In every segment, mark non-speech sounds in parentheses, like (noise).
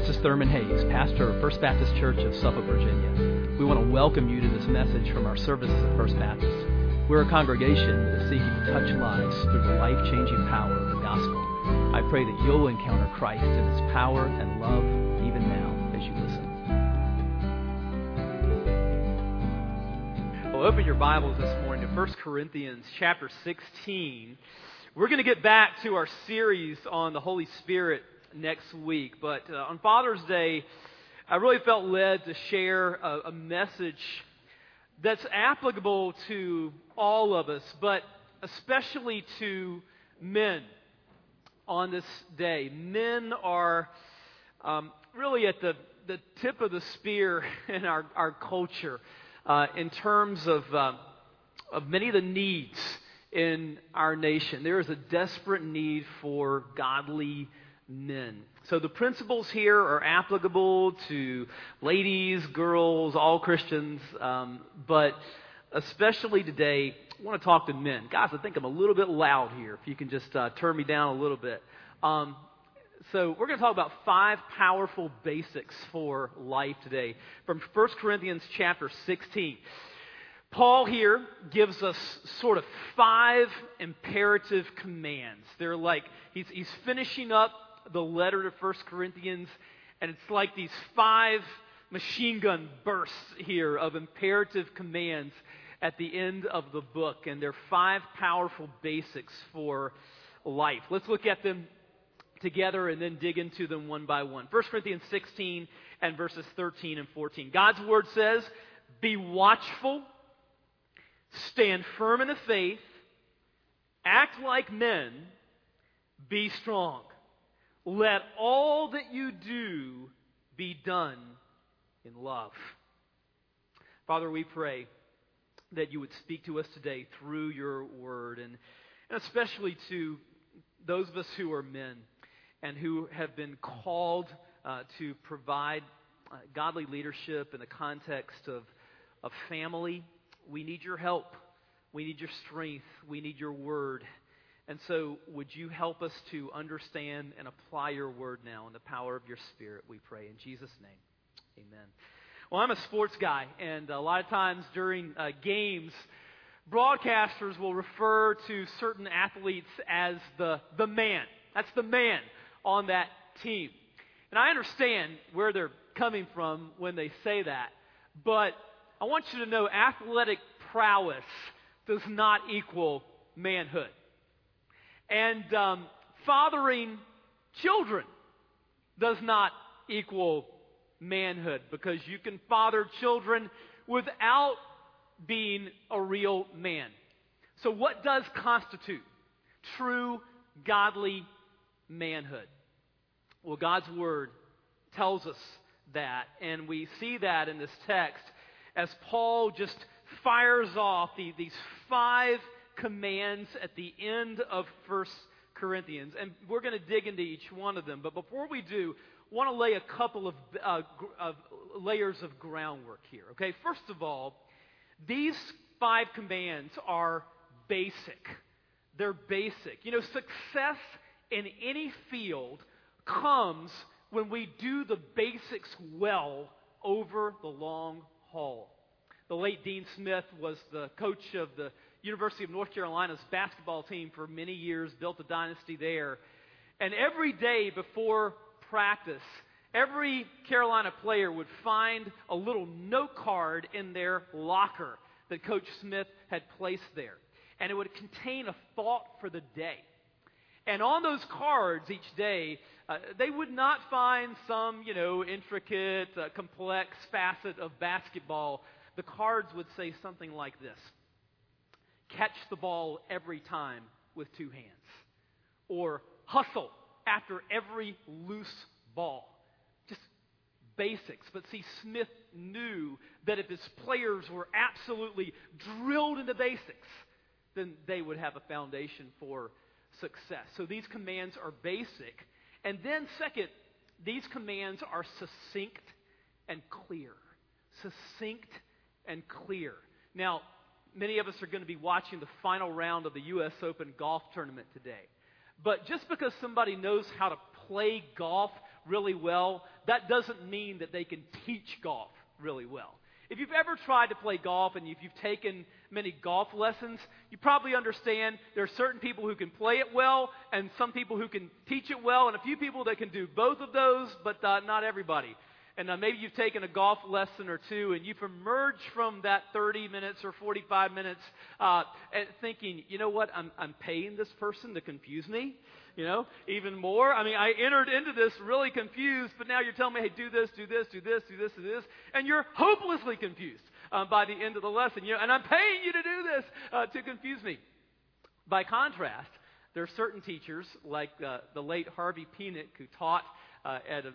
this is Thurman Hayes, pastor of First Baptist Church of Suffolk, Virginia. We want to welcome you to this message from our services at First Baptist. We're a congregation that is seeking to touch lives through the life changing power of the gospel. I pray that you'll encounter Christ in his power and love even now as you listen. Well, open your Bibles this morning to 1 Corinthians chapter 16. We're going to get back to our series on the Holy Spirit next week. But uh, on Father's Day, I really felt led to share a, a message that's applicable to all of us, but especially to men on this day. Men are um, really at the, the tip of the spear (laughs) in our, our culture uh, in terms of, uh, of many of the needs in our nation. There is a desperate need for godly men. So the principles here are applicable to ladies, girls, all Christians, um, but especially today, I want to talk to men. Guys, I think I'm a little bit loud here. If you can just uh, turn me down a little bit. Um, so we're going to talk about five powerful basics for life today from 1 Corinthians chapter 16. Paul here gives us sort of five imperative commands. They're like, he's, he's finishing up the letter to 1 Corinthians, and it's like these five machine gun bursts here of imperative commands at the end of the book, and they're five powerful basics for life. Let's look at them together and then dig into them one by one. 1 Corinthians 16 and verses 13 and 14. God's word says, Be watchful, stand firm in the faith, act like men, be strong. Let all that you do be done in love. Father, we pray that you would speak to us today through your word, and, and especially to those of us who are men and who have been called uh, to provide uh, godly leadership in the context of, of family. We need your help. We need your strength. We need your word. And so, would you help us to understand and apply your word now in the power of your spirit, we pray. In Jesus' name, amen. Well, I'm a sports guy, and a lot of times during uh, games, broadcasters will refer to certain athletes as the, the man. That's the man on that team. And I understand where they're coming from when they say that, but I want you to know athletic prowess does not equal manhood and um, fathering children does not equal manhood because you can father children without being a real man. So, what does constitute true godly manhood? Well, God's Word tells us that, and we see that in this text as Paul just fires off the, these five commands at the end of First Corinthians, and we're going to dig into each one of them. But before we do, I want to lay a couple of, uh, of layers of groundwork here. Okay, first of all, these five commands are basic. They're basic. You know, success in any field comes when we do the basics well over the long haul. The late Dean Smith was the coach of the University of North Carolina's basketball team for many years, built a dynasty there. And every day before practice, every Carolina player would find a little note card in their locker that Coach Smith had placed there. And it would contain a thought for the day. And on those cards each day, uh, they would not find some, you know, intricate, uh, complex facet of basketball. The cards would say something like this catch the ball every time with two hands, or hustle after every loose ball. Just basics. But see, Smith knew that if his players were absolutely drilled into basics, then they would have a foundation for success. So these commands are basic. And then, second, these commands are succinct and clear. Succinct and clear. Now, many of us are going to be watching the final round of the U.S. Open golf tournament today. But just because somebody knows how to play golf really well, that doesn't mean that they can teach golf really well. If you've ever tried to play golf and if you've taken many golf lessons, you probably understand there are certain people who can play it well and some people who can teach it well and a few people that can do both of those, but uh, not everybody. And uh, maybe you've taken a golf lesson or two and you've emerged from that 30 minutes or 45 minutes uh, thinking, you know what, I'm, I'm paying this person to confuse me you know, even more. I mean, I entered into this really confused, but now you're telling me, hey, do this, do this, do this, do this, do this, and you're hopelessly confused um, by the end of the lesson. You know, and I'm paying you to do this uh, to confuse me. By contrast, there are certain teachers, like uh, the late Harvey Penick, who taught uh, at a,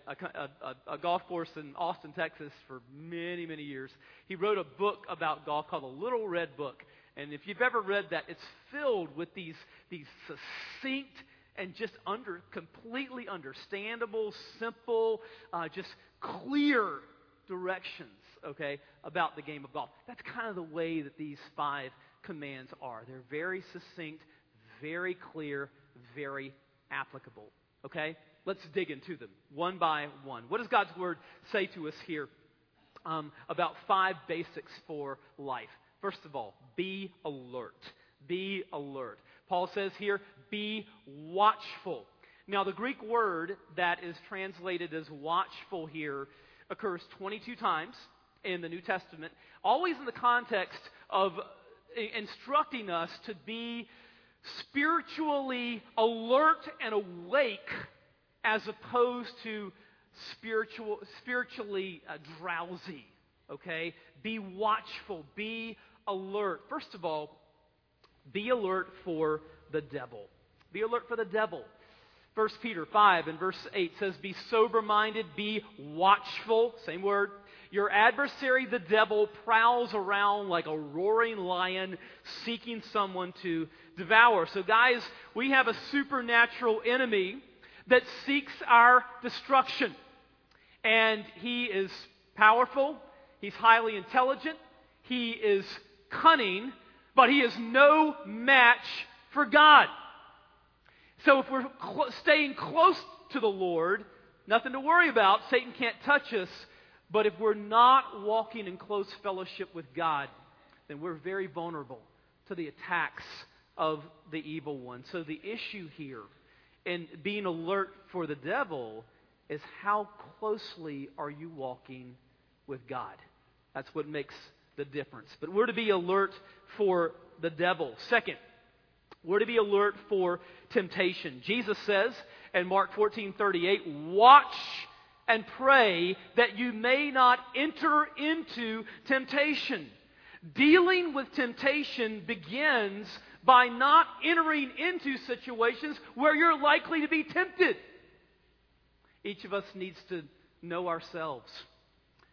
a, a, golf course in Austin, Texas for many, many years. He wrote a book about golf called The Little Red Book. And if you've ever read that, it's filled with these, these succinct and just under completely understandable, simple, uh, just clear directions, okay, about the game of golf. That's kind of the way that these five commands are. They're very succinct, very clear, very applicable. Okay? Let's dig into them one by one. What does God's Word say to us here um, about five basics for life? First of all, be alert. Be alert. Paul says here, be watchful. Now, the Greek word that is translated as watchful here occurs 22 times in the New Testament, always in the context of instructing us to be spiritually alert and awake as opposed to spiritual, spiritually uh, drowsy. Okay? Be watchful, be alert. First of all, be alert for the devil. Be alert for the devil. 1 Peter 5 and verse 8 says, Be sober minded, be watchful. Same word. Your adversary, the devil, prowls around like a roaring lion seeking someone to devour. So, guys, we have a supernatural enemy that seeks our destruction. And he is powerful, he's highly intelligent, he is cunning, but he is no match for God. So if we're cl- staying close to the Lord, nothing to worry about. Satan can't touch us. But if we're not walking in close fellowship with God, then we're very vulnerable to the attacks of the evil one. So the issue here in being alert for the devil is how closely are you walking with God? That's what makes the difference. But we're to be alert for the devil. Second, we're to be alert for temptation. Jesus says in Mark 14 38, watch and pray that you may not enter into temptation. Dealing with temptation begins by not entering into situations where you're likely to be tempted. Each of us needs to know ourselves.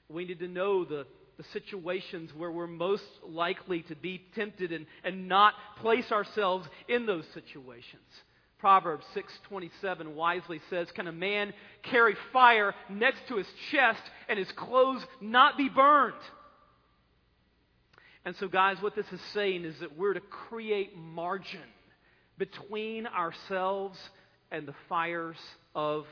We need to know the the situations where we're most likely to be tempted and, and not place ourselves in those situations. Proverbs 6:27 wisely says, "Can a man carry fire next to his chest and his clothes not be burned?" And so guys, what this is saying is that we're to create margin between ourselves and the fires of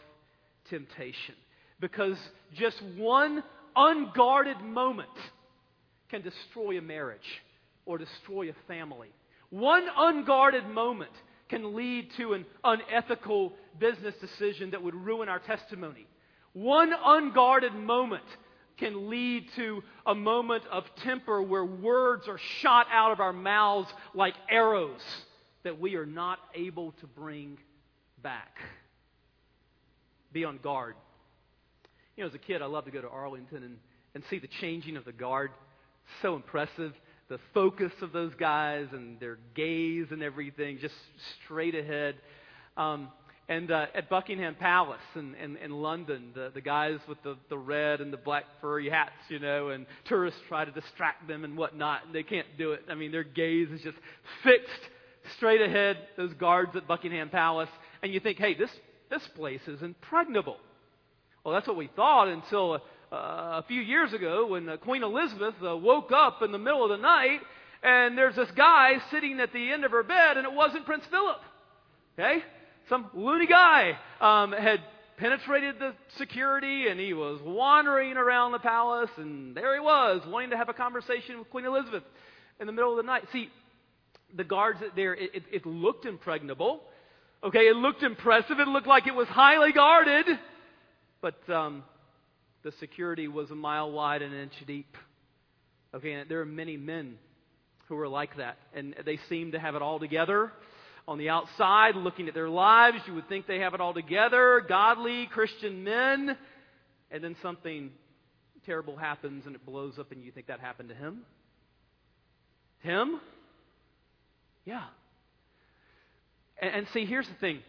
temptation. Because just one unguarded moment can destroy a marriage or destroy a family. One unguarded moment can lead to an unethical business decision that would ruin our testimony. One unguarded moment can lead to a moment of temper where words are shot out of our mouths like arrows that we are not able to bring back. Be on guard. You know, as a kid, I loved to go to Arlington and, and see the changing of the guard. So impressive. The focus of those guys and their gaze and everything, just straight ahead. Um, and uh, at Buckingham Palace in, in, in London, the, the guys with the, the red and the black furry hats, you know, and tourists try to distract them and whatnot, and they can't do it. I mean, their gaze is just fixed straight ahead, those guards at Buckingham Palace, and you think, hey, this, this place is impregnable. Well, that's what we thought until uh, a few years ago when uh, Queen Elizabeth uh, woke up in the middle of the night and there's this guy sitting at the end of her bed and it wasn't Prince Philip. Okay? Some loony guy um, had penetrated the security and he was wandering around the palace, and there he was, wanting to have a conversation with Queen Elizabeth in the middle of the night. See, the guards there, it, it, it looked impregnable. Okay, it looked impressive. It looked like it was highly guarded. But um, the security was a mile wide and an inch deep. Okay, and there are many men who are like that. And they seem to have it all together. On the outside, looking at their lives, you would think they have it all together. Godly Christian men. And then something terrible happens and it blows up, and you think that happened to him? Him? Yeah. And, and see, here's the thing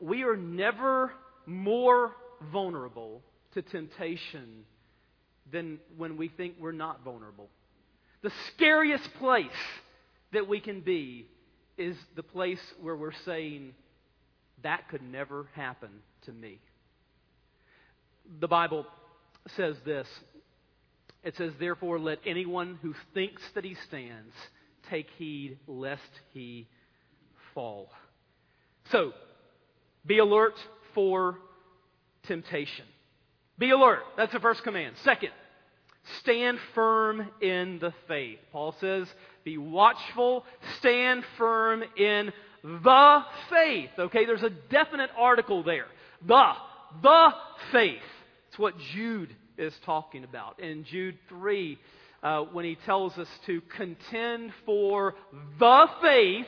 we are never more vulnerable to temptation than when we think we're not vulnerable. The scariest place that we can be is the place where we're saying, that could never happen to me. The Bible says this it says, Therefore, let anyone who thinks that he stands take heed lest he fall. So, be alert for temptation. Be alert. That's the first command. Second, stand firm in the faith. Paul says, be watchful, stand firm in the faith. Okay, there's a definite article there. The, the faith. It's what Jude is talking about. In Jude 3, uh, when he tells us to contend for the faith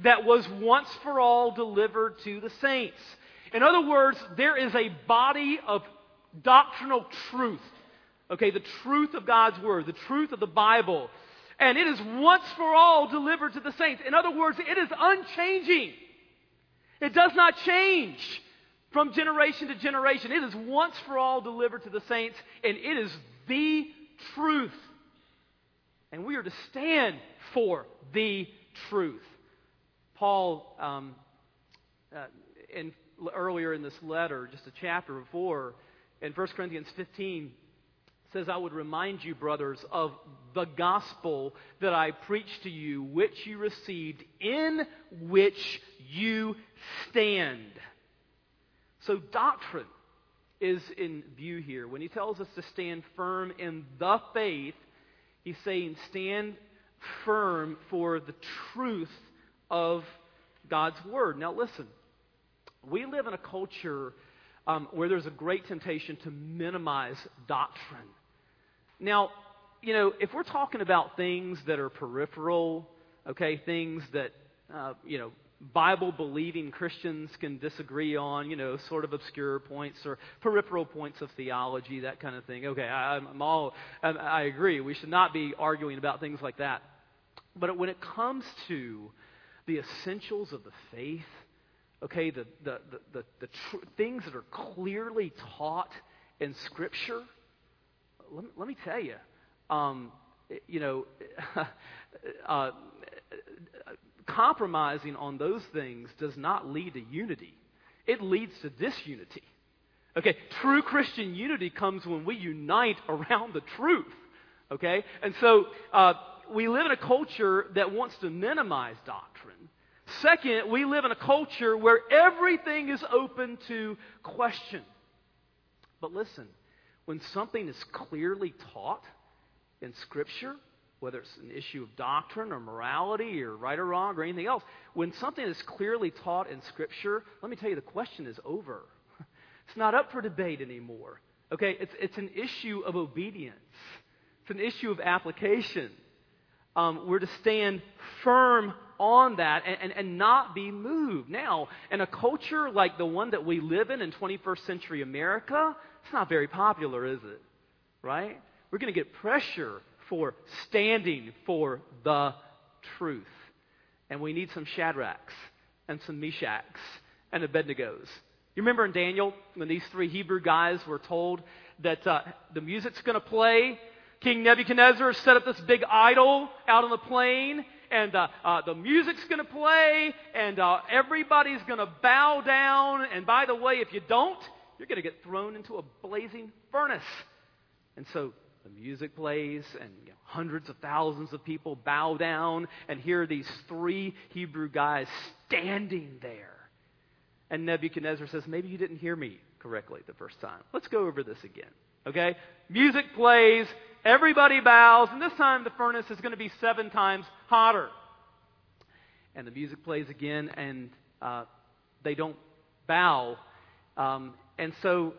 that was once for all delivered to the saints. In other words, there is a body of doctrinal truth. Okay, the truth of God's Word, the truth of the Bible. And it is once for all delivered to the saints. In other words, it is unchanging. It does not change from generation to generation. It is once for all delivered to the saints, and it is the truth. And we are to stand for the truth. Paul, um, uh, in, earlier in this letter, just a chapter before, in 1 Corinthians 15, says, I would remind you, brothers, of the gospel that I preached to you, which you received, in which you stand. So, doctrine is in view here. When he tells us to stand firm in the faith, he's saying stand firm for the truth of God's Word. Now, listen, we live in a culture um, where there's a great temptation to minimize doctrine. Now, you know, if we're talking about things that are peripheral, okay, things that, uh, you know, Bible believing Christians can disagree on, you know, sort of obscure points or peripheral points of theology, that kind of thing. Okay, I, am all, I agree. We should not be arguing about things like that. But when it comes to the essentials of the faith, okay, the, the, the, the, the tr- things that are clearly taught in Scripture, let me, let me tell you, um, you know, (laughs) uh, compromising on those things does not lead to unity. It leads to disunity. Okay, true Christian unity comes when we unite around the truth. Okay, and so uh, we live in a culture that wants to minimize doctrine. Second, we live in a culture where everything is open to question. But listen, when something is clearly taught in Scripture, whether it's an issue of doctrine or morality or right or wrong or anything else, when something is clearly taught in Scripture, let me tell you, the question is over. (laughs) It's not up for debate anymore. Okay, it's, it's an issue of obedience, it's an issue of application. Um, we're to stand firm on that and, and, and not be moved. Now, in a culture like the one that we live in in 21st century America, it's not very popular, is it? Right? We're going to get pressure for standing for the truth. And we need some Shadrachs and some Meshachs and Abednegos. You remember in Daniel when these three Hebrew guys were told that uh, the music's going to play? King Nebuchadnezzar set up this big idol out on the plain, and uh, uh, the music's going to play, and uh, everybody's going to bow down. And by the way, if you don't, you're going to get thrown into a blazing furnace. And so the music plays, and you know, hundreds of thousands of people bow down, and here are these three Hebrew guys standing there. And Nebuchadnezzar says, Maybe you didn't hear me correctly the first time. Let's go over this again. Okay? Music plays, everybody bows, and this time the furnace is going to be seven times hotter. And the music plays again, and uh, they don't bow. Um, and so,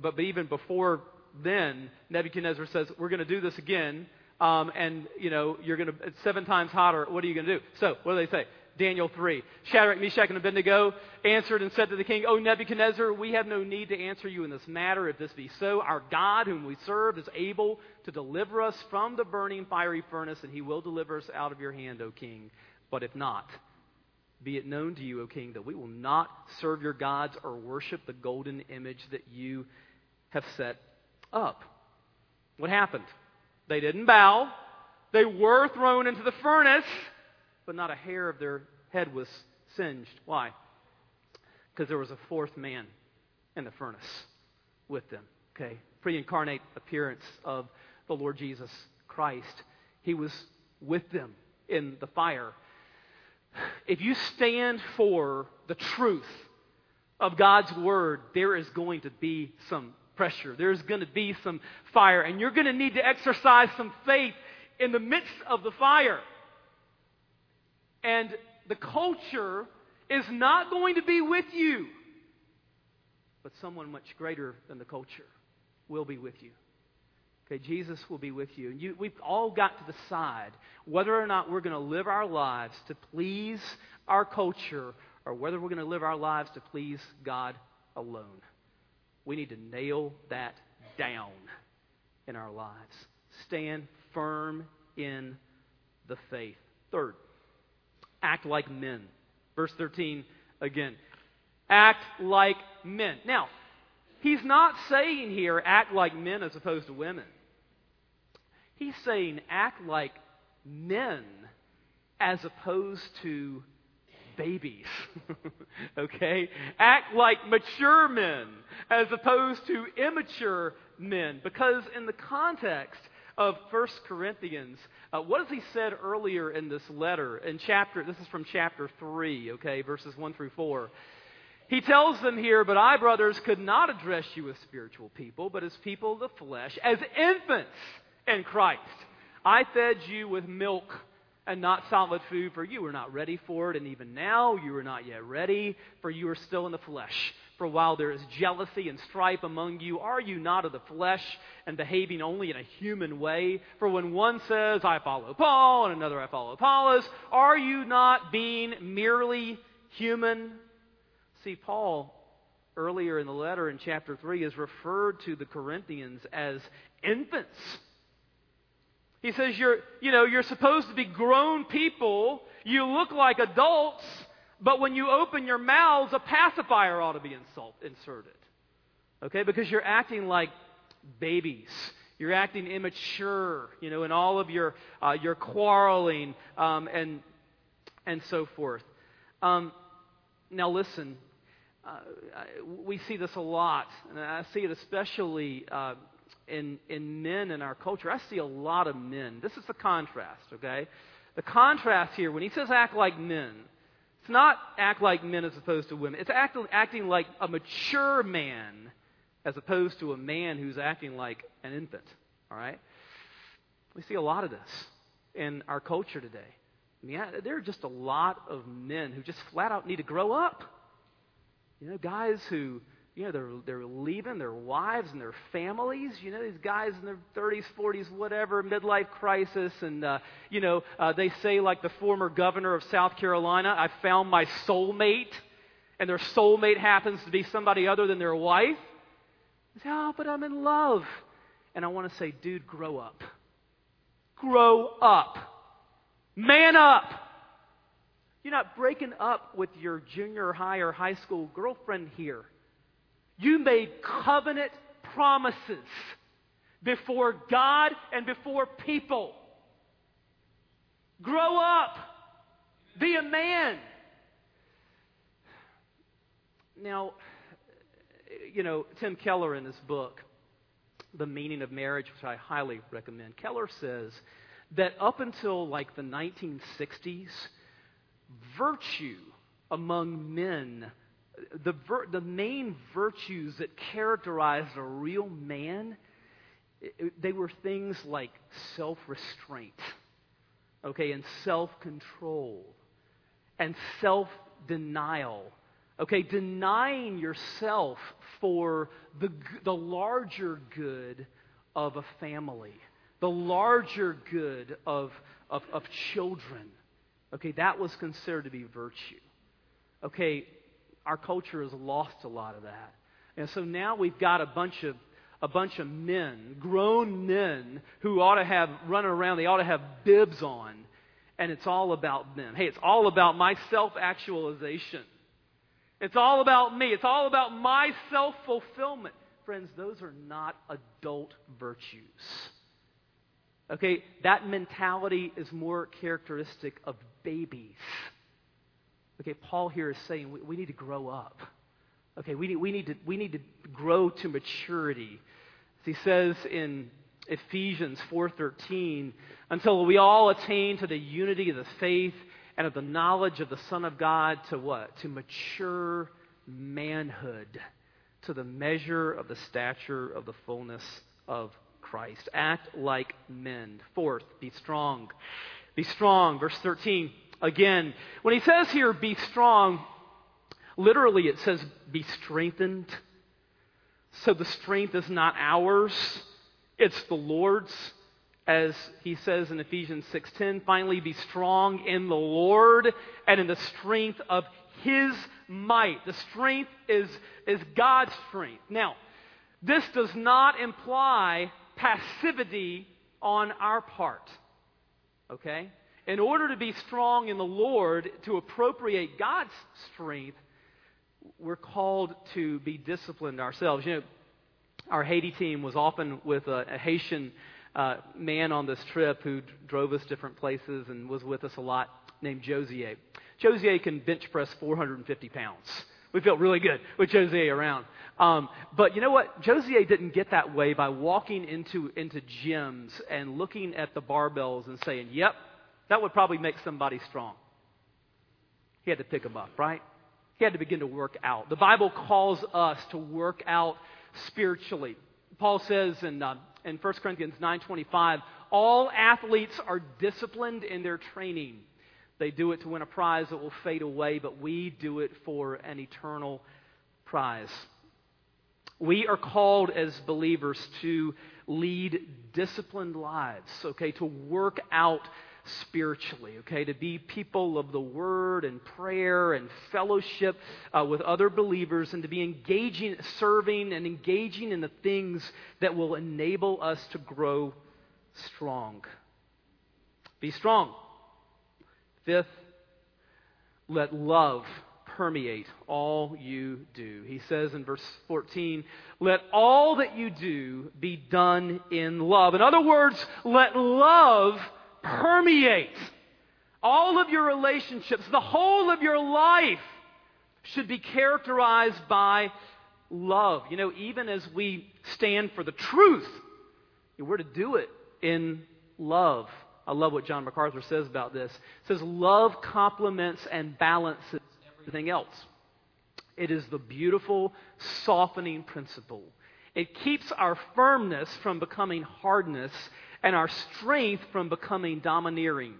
but, even before then, Nebuchadnezzar says, We're going to do this again. Um, and, you know, you're going to, it's seven times hotter. What are you going to do? So, what do they say? Daniel 3. Shadrach, Meshach, and Abednego answered and said to the king, O Nebuchadnezzar, we have no need to answer you in this matter. If this be so, our God, whom we serve, is able to deliver us from the burning fiery furnace, and he will deliver us out of your hand, O king. But if not, be it known to you, O king, that we will not serve your gods or worship the golden image that you have set up. What happened? They didn't bow. They were thrown into the furnace but not a hair of their head was singed. Why? Because there was a fourth man in the furnace with them. Okay? Pre incarnate appearance of the Lord Jesus Christ. He was with them in the fire. If you stand for the truth of God's word, there is going to be some pressure. There's going to be some fire. And you're going to need to exercise some faith in the midst of the fire. And the culture is not going to be with you. But someone much greater than the culture will be with you. Okay, Jesus will be with you. And you, we've all got to decide whether or not we're going to live our lives to please our culture or whether we're going to live our lives to please God alone. We need to nail that down in our lives. Stand firm in the faith. Third, act like men. Verse 13 again. Act like men. Now, he's not saying here act like men as opposed to women. He's saying act like men as opposed to babies. (laughs) okay? Act like mature men as opposed to immature men. Because in the context, of 1 Corinthians, uh, what has he said earlier in this letter? In chapter, this is from chapter 3, okay, verses 1 through 4. He tells them here, But I, brothers, could not address you as spiritual people, but as people of the flesh, as infants in Christ. I fed you with milk and not solid food, for you were not ready for it, and even now you are not yet ready, for you are still in the flesh. For while there is jealousy and strife among you, are you not of the flesh and behaving only in a human way? For when one says, I follow Paul, and another, I follow Apollos, are you not being merely human? See, Paul, earlier in the letter in chapter 3, is referred to the Corinthians as infants. He says, you're, you know, you're supposed to be grown people. You look like adults but when you open your mouths, a pacifier ought to be insult, inserted. Okay? Because you're acting like babies. You're acting immature, you know, in all of your, uh, your quarreling um, and, and so forth. Um, now, listen, uh, we see this a lot, and I see it especially uh, in, in men in our culture. I see a lot of men. This is the contrast, okay? The contrast here, when he says act like men, it's not act like men as opposed to women. It's act, acting like a mature man as opposed to a man who's acting like an infant. All right? We see a lot of this in our culture today. I mean, there are just a lot of men who just flat out need to grow up. You know, guys who you know, they're, they're leaving their wives and their families. You know, these guys in their 30s, 40s, whatever, midlife crisis. And, uh, you know, uh, they say, like the former governor of South Carolina, I found my soulmate. And their soulmate happens to be somebody other than their wife. They say, oh, but I'm in love. And I want to say, dude, grow up. Grow up. Man up. You're not breaking up with your junior high or high school girlfriend here. You made covenant promises before God and before people. Grow up. Be a man. Now, you know, Tim Keller in his book, The Meaning of Marriage, which I highly recommend, Keller says that up until like the 1960s, virtue among men the, the main virtues that characterized a real man, it, they were things like self restraint, okay, and self control, and self denial. Okay, denying yourself for the, the larger good of a family, the larger good of, of, of children. Okay, that was considered to be virtue. Okay, our culture has lost a lot of that. And so now we've got a bunch of a bunch of men, grown men, who ought to have running around, they ought to have bibs on, and it's all about them. Hey, it's all about my self actualization. It's all about me. It's all about my self fulfillment. Friends, those are not adult virtues. Okay, that mentality is more characteristic of babies. Okay, Paul here is saying we, we need to grow up. Okay, we need, we, need to, we need to grow to maturity. As he says in Ephesians 4:13, until we all attain to the unity of the faith and of the knowledge of the Son of God to what? To mature manhood, to the measure of the stature of the fullness of Christ. Act like men. Fourth, be strong. Be strong. Verse 13 again. When he says here, be strong, literally it says, be strengthened. So the strength is not ours, it's the Lord's. As he says in Ephesians 6:10, finally be strong in the Lord and in the strength of his might. The strength is, is God's strength. Now, this does not imply passivity on our part. Okay? in order to be strong in the Lord, to appropriate God's strength, we're called to be disciplined ourselves. You know, our Haiti team was often with a, a Haitian uh, man on this trip who drove us different places and was with us a lot named Josier. Josier can bench press 450 pounds. We felt really good with Josier around. Um, but you know what? Josier didn't get that way by walking into, into gyms and looking at the barbells and saying, yep, that would probably make somebody strong. He had to pick them up, right? He had to begin to work out. The Bible calls us to work out spiritually. Paul says in, uh, in 1 Corinthians 9.25, all athletes are disciplined in their training. They do it to win a prize that will fade away, but we do it for an eternal prize. We are called as believers to lead disciplined lives, okay, to work out spiritually, okay? To be people of the Word and prayer and fellowship uh, with other believers and to be engaging, serving and engaging in the things that will enable us to grow strong. Be strong. Fifth, let love permeate all you do. He says in verse 14, let all that you do be done in love. In other words, let love permeate all of your relationships, the whole of your life should be characterized by love. You know, even as we stand for the truth, we're to do it in love. I love what John MacArthur says about this. He says, Love complements and balances everything else. It is the beautiful, softening principle. It keeps our firmness from becoming hardness and our strength from becoming domineering.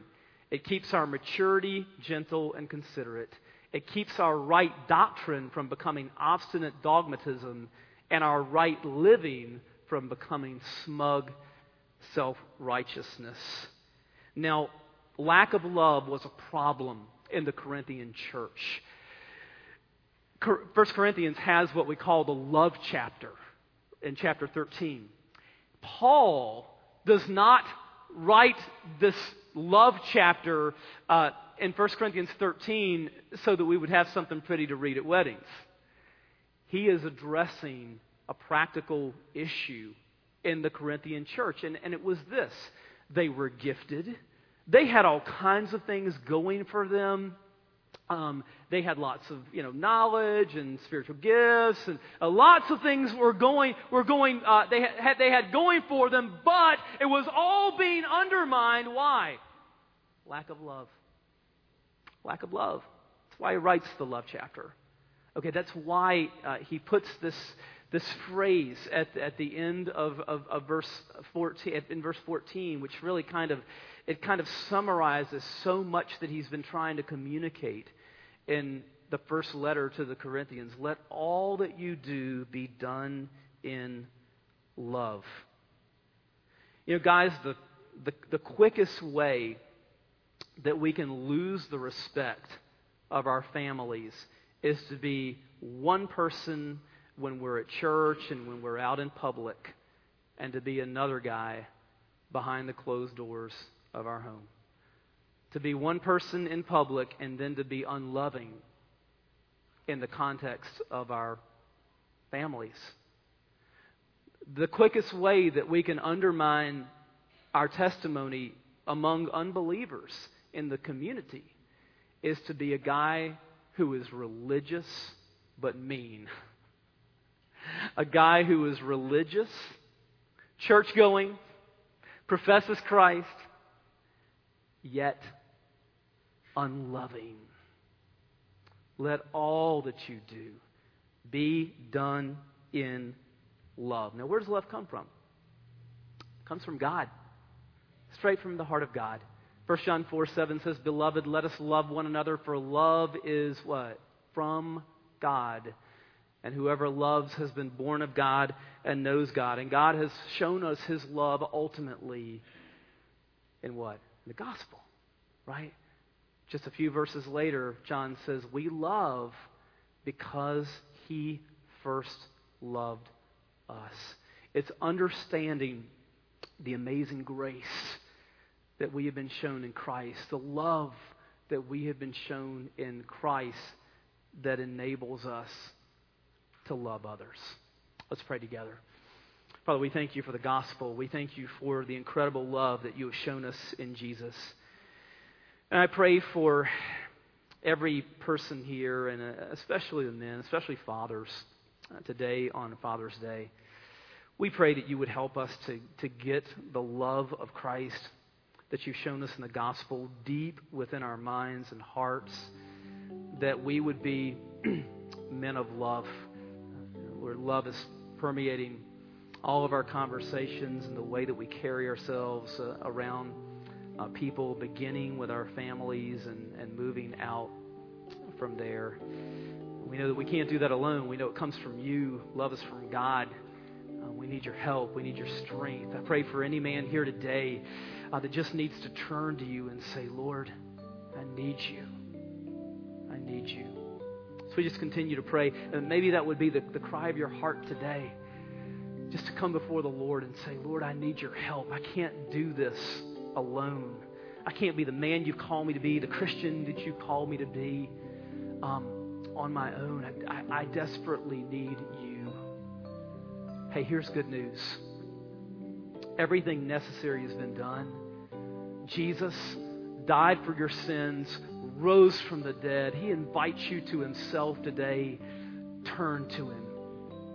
It keeps our maturity gentle and considerate. It keeps our right doctrine from becoming obstinate dogmatism and our right living from becoming smug self righteousness. Now, lack of love was a problem in the Corinthian church. First Corinthians has what we call the love chapter in chapter 13. Paul does not write this love chapter uh, in 1 Corinthians 13 so that we would have something pretty to read at weddings. He is addressing a practical issue in the Corinthian church, and, and it was this they were gifted, they had all kinds of things going for them. Um, they had lots of you know knowledge and spiritual gifts and uh, lots of things were going were going uh, they had they had going for them, but it was all being undermined. Why? Lack of love. Lack of love. That's why he writes the love chapter. Okay, that's why uh, he puts this, this phrase at, at the end of, of, of verse 14, in verse 14, which really kind of, it kind of summarizes so much that he's been trying to communicate in the first letter to the Corinthians. Let all that you do be done in love. You know, guys, the, the, the quickest way that we can lose the respect of our families is to be one person when we're at church and when we're out in public, and to be another guy behind the closed doors of our home. To be one person in public and then to be unloving in the context of our families. The quickest way that we can undermine our testimony among unbelievers in the community is to be a guy who is religious but mean. A guy who is religious, church going, professes Christ, yet unloving. Let all that you do be done in love. Now, where does love come from? It comes from God, straight from the heart of God. 1 John 4 7 says, Beloved, let us love one another, for love is what? From God. And whoever loves has been born of God and knows God. And God has shown us his love ultimately in what? In the gospel, right? Just a few verses later, John says, We love because he first loved us. It's understanding the amazing grace that we have been shown in Christ, the love that we have been shown in Christ that enables us to love others. Let's pray together. Father, we thank you for the gospel. We thank you for the incredible love that you have shown us in Jesus. And I pray for every person here, and uh, especially the men, especially fathers, uh, today on Father's Day. We pray that you would help us to, to get the love of Christ that you've shown us in the gospel deep within our minds and hearts, that we would be (clears throat) men of love, where love is permeating all of our conversations and the way that we carry ourselves uh, around uh, people, beginning with our families and, and moving out from there. We know that we can't do that alone. We know it comes from you. Love is from God. Uh, we need your help. We need your strength. I pray for any man here today uh, that just needs to turn to you and say, Lord, I need you. I need you. So we just continue to pray. And maybe that would be the, the cry of your heart today. Just to come before the Lord and say, Lord, I need your help. I can't do this alone. I can't be the man you call me to be, the Christian that you call me to be um, on my own. I, I, I desperately need you. Hey, here's good news everything necessary has been done. Jesus died for your sins, rose from the dead. He invites you to himself today. Turn to him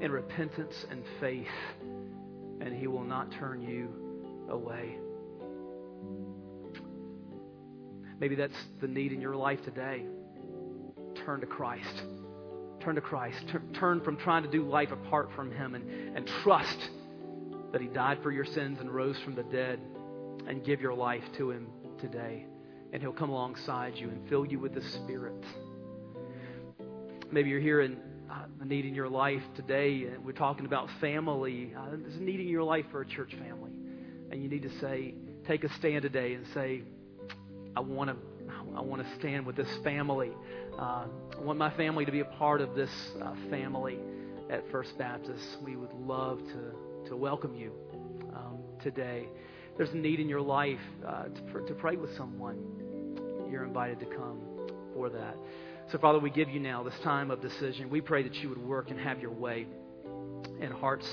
in repentance and faith, and he will not turn you away. Maybe that's the need in your life today. Turn to Christ. Turn to Christ. Turn from trying to do life apart from Him and, and trust that He died for your sins and rose from the dead and give your life to Him today. And He'll come alongside you and fill you with the Spirit. Maybe you're here in uh, need in your life today, and we're talking about family. Uh, there's a need in your life for a church family. And you need to say, take a stand today and say, I want to I want to stand with this family. Uh, I want my family to be a part of this uh, family at First Baptist. We would love to, to welcome you um, today there's a need in your life uh, to, for, to pray with someone, you're invited to come for that. So, Father, we give you now this time of decision. We pray that you would work and have your way in hearts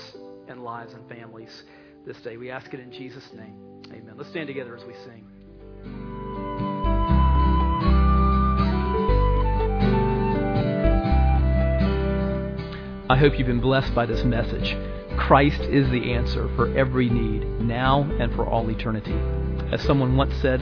and lives and families this day. We ask it in Jesus' name. Amen. Let's stand together as we sing. I hope you've been blessed by this message. Christ is the answer for every need, now and for all eternity. As someone once said,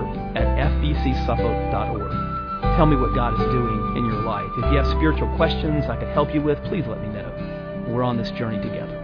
at fbcsuffolk.org. Tell me what God is doing in your life. If you have spiritual questions I could help you with, please let me know. We're on this journey together.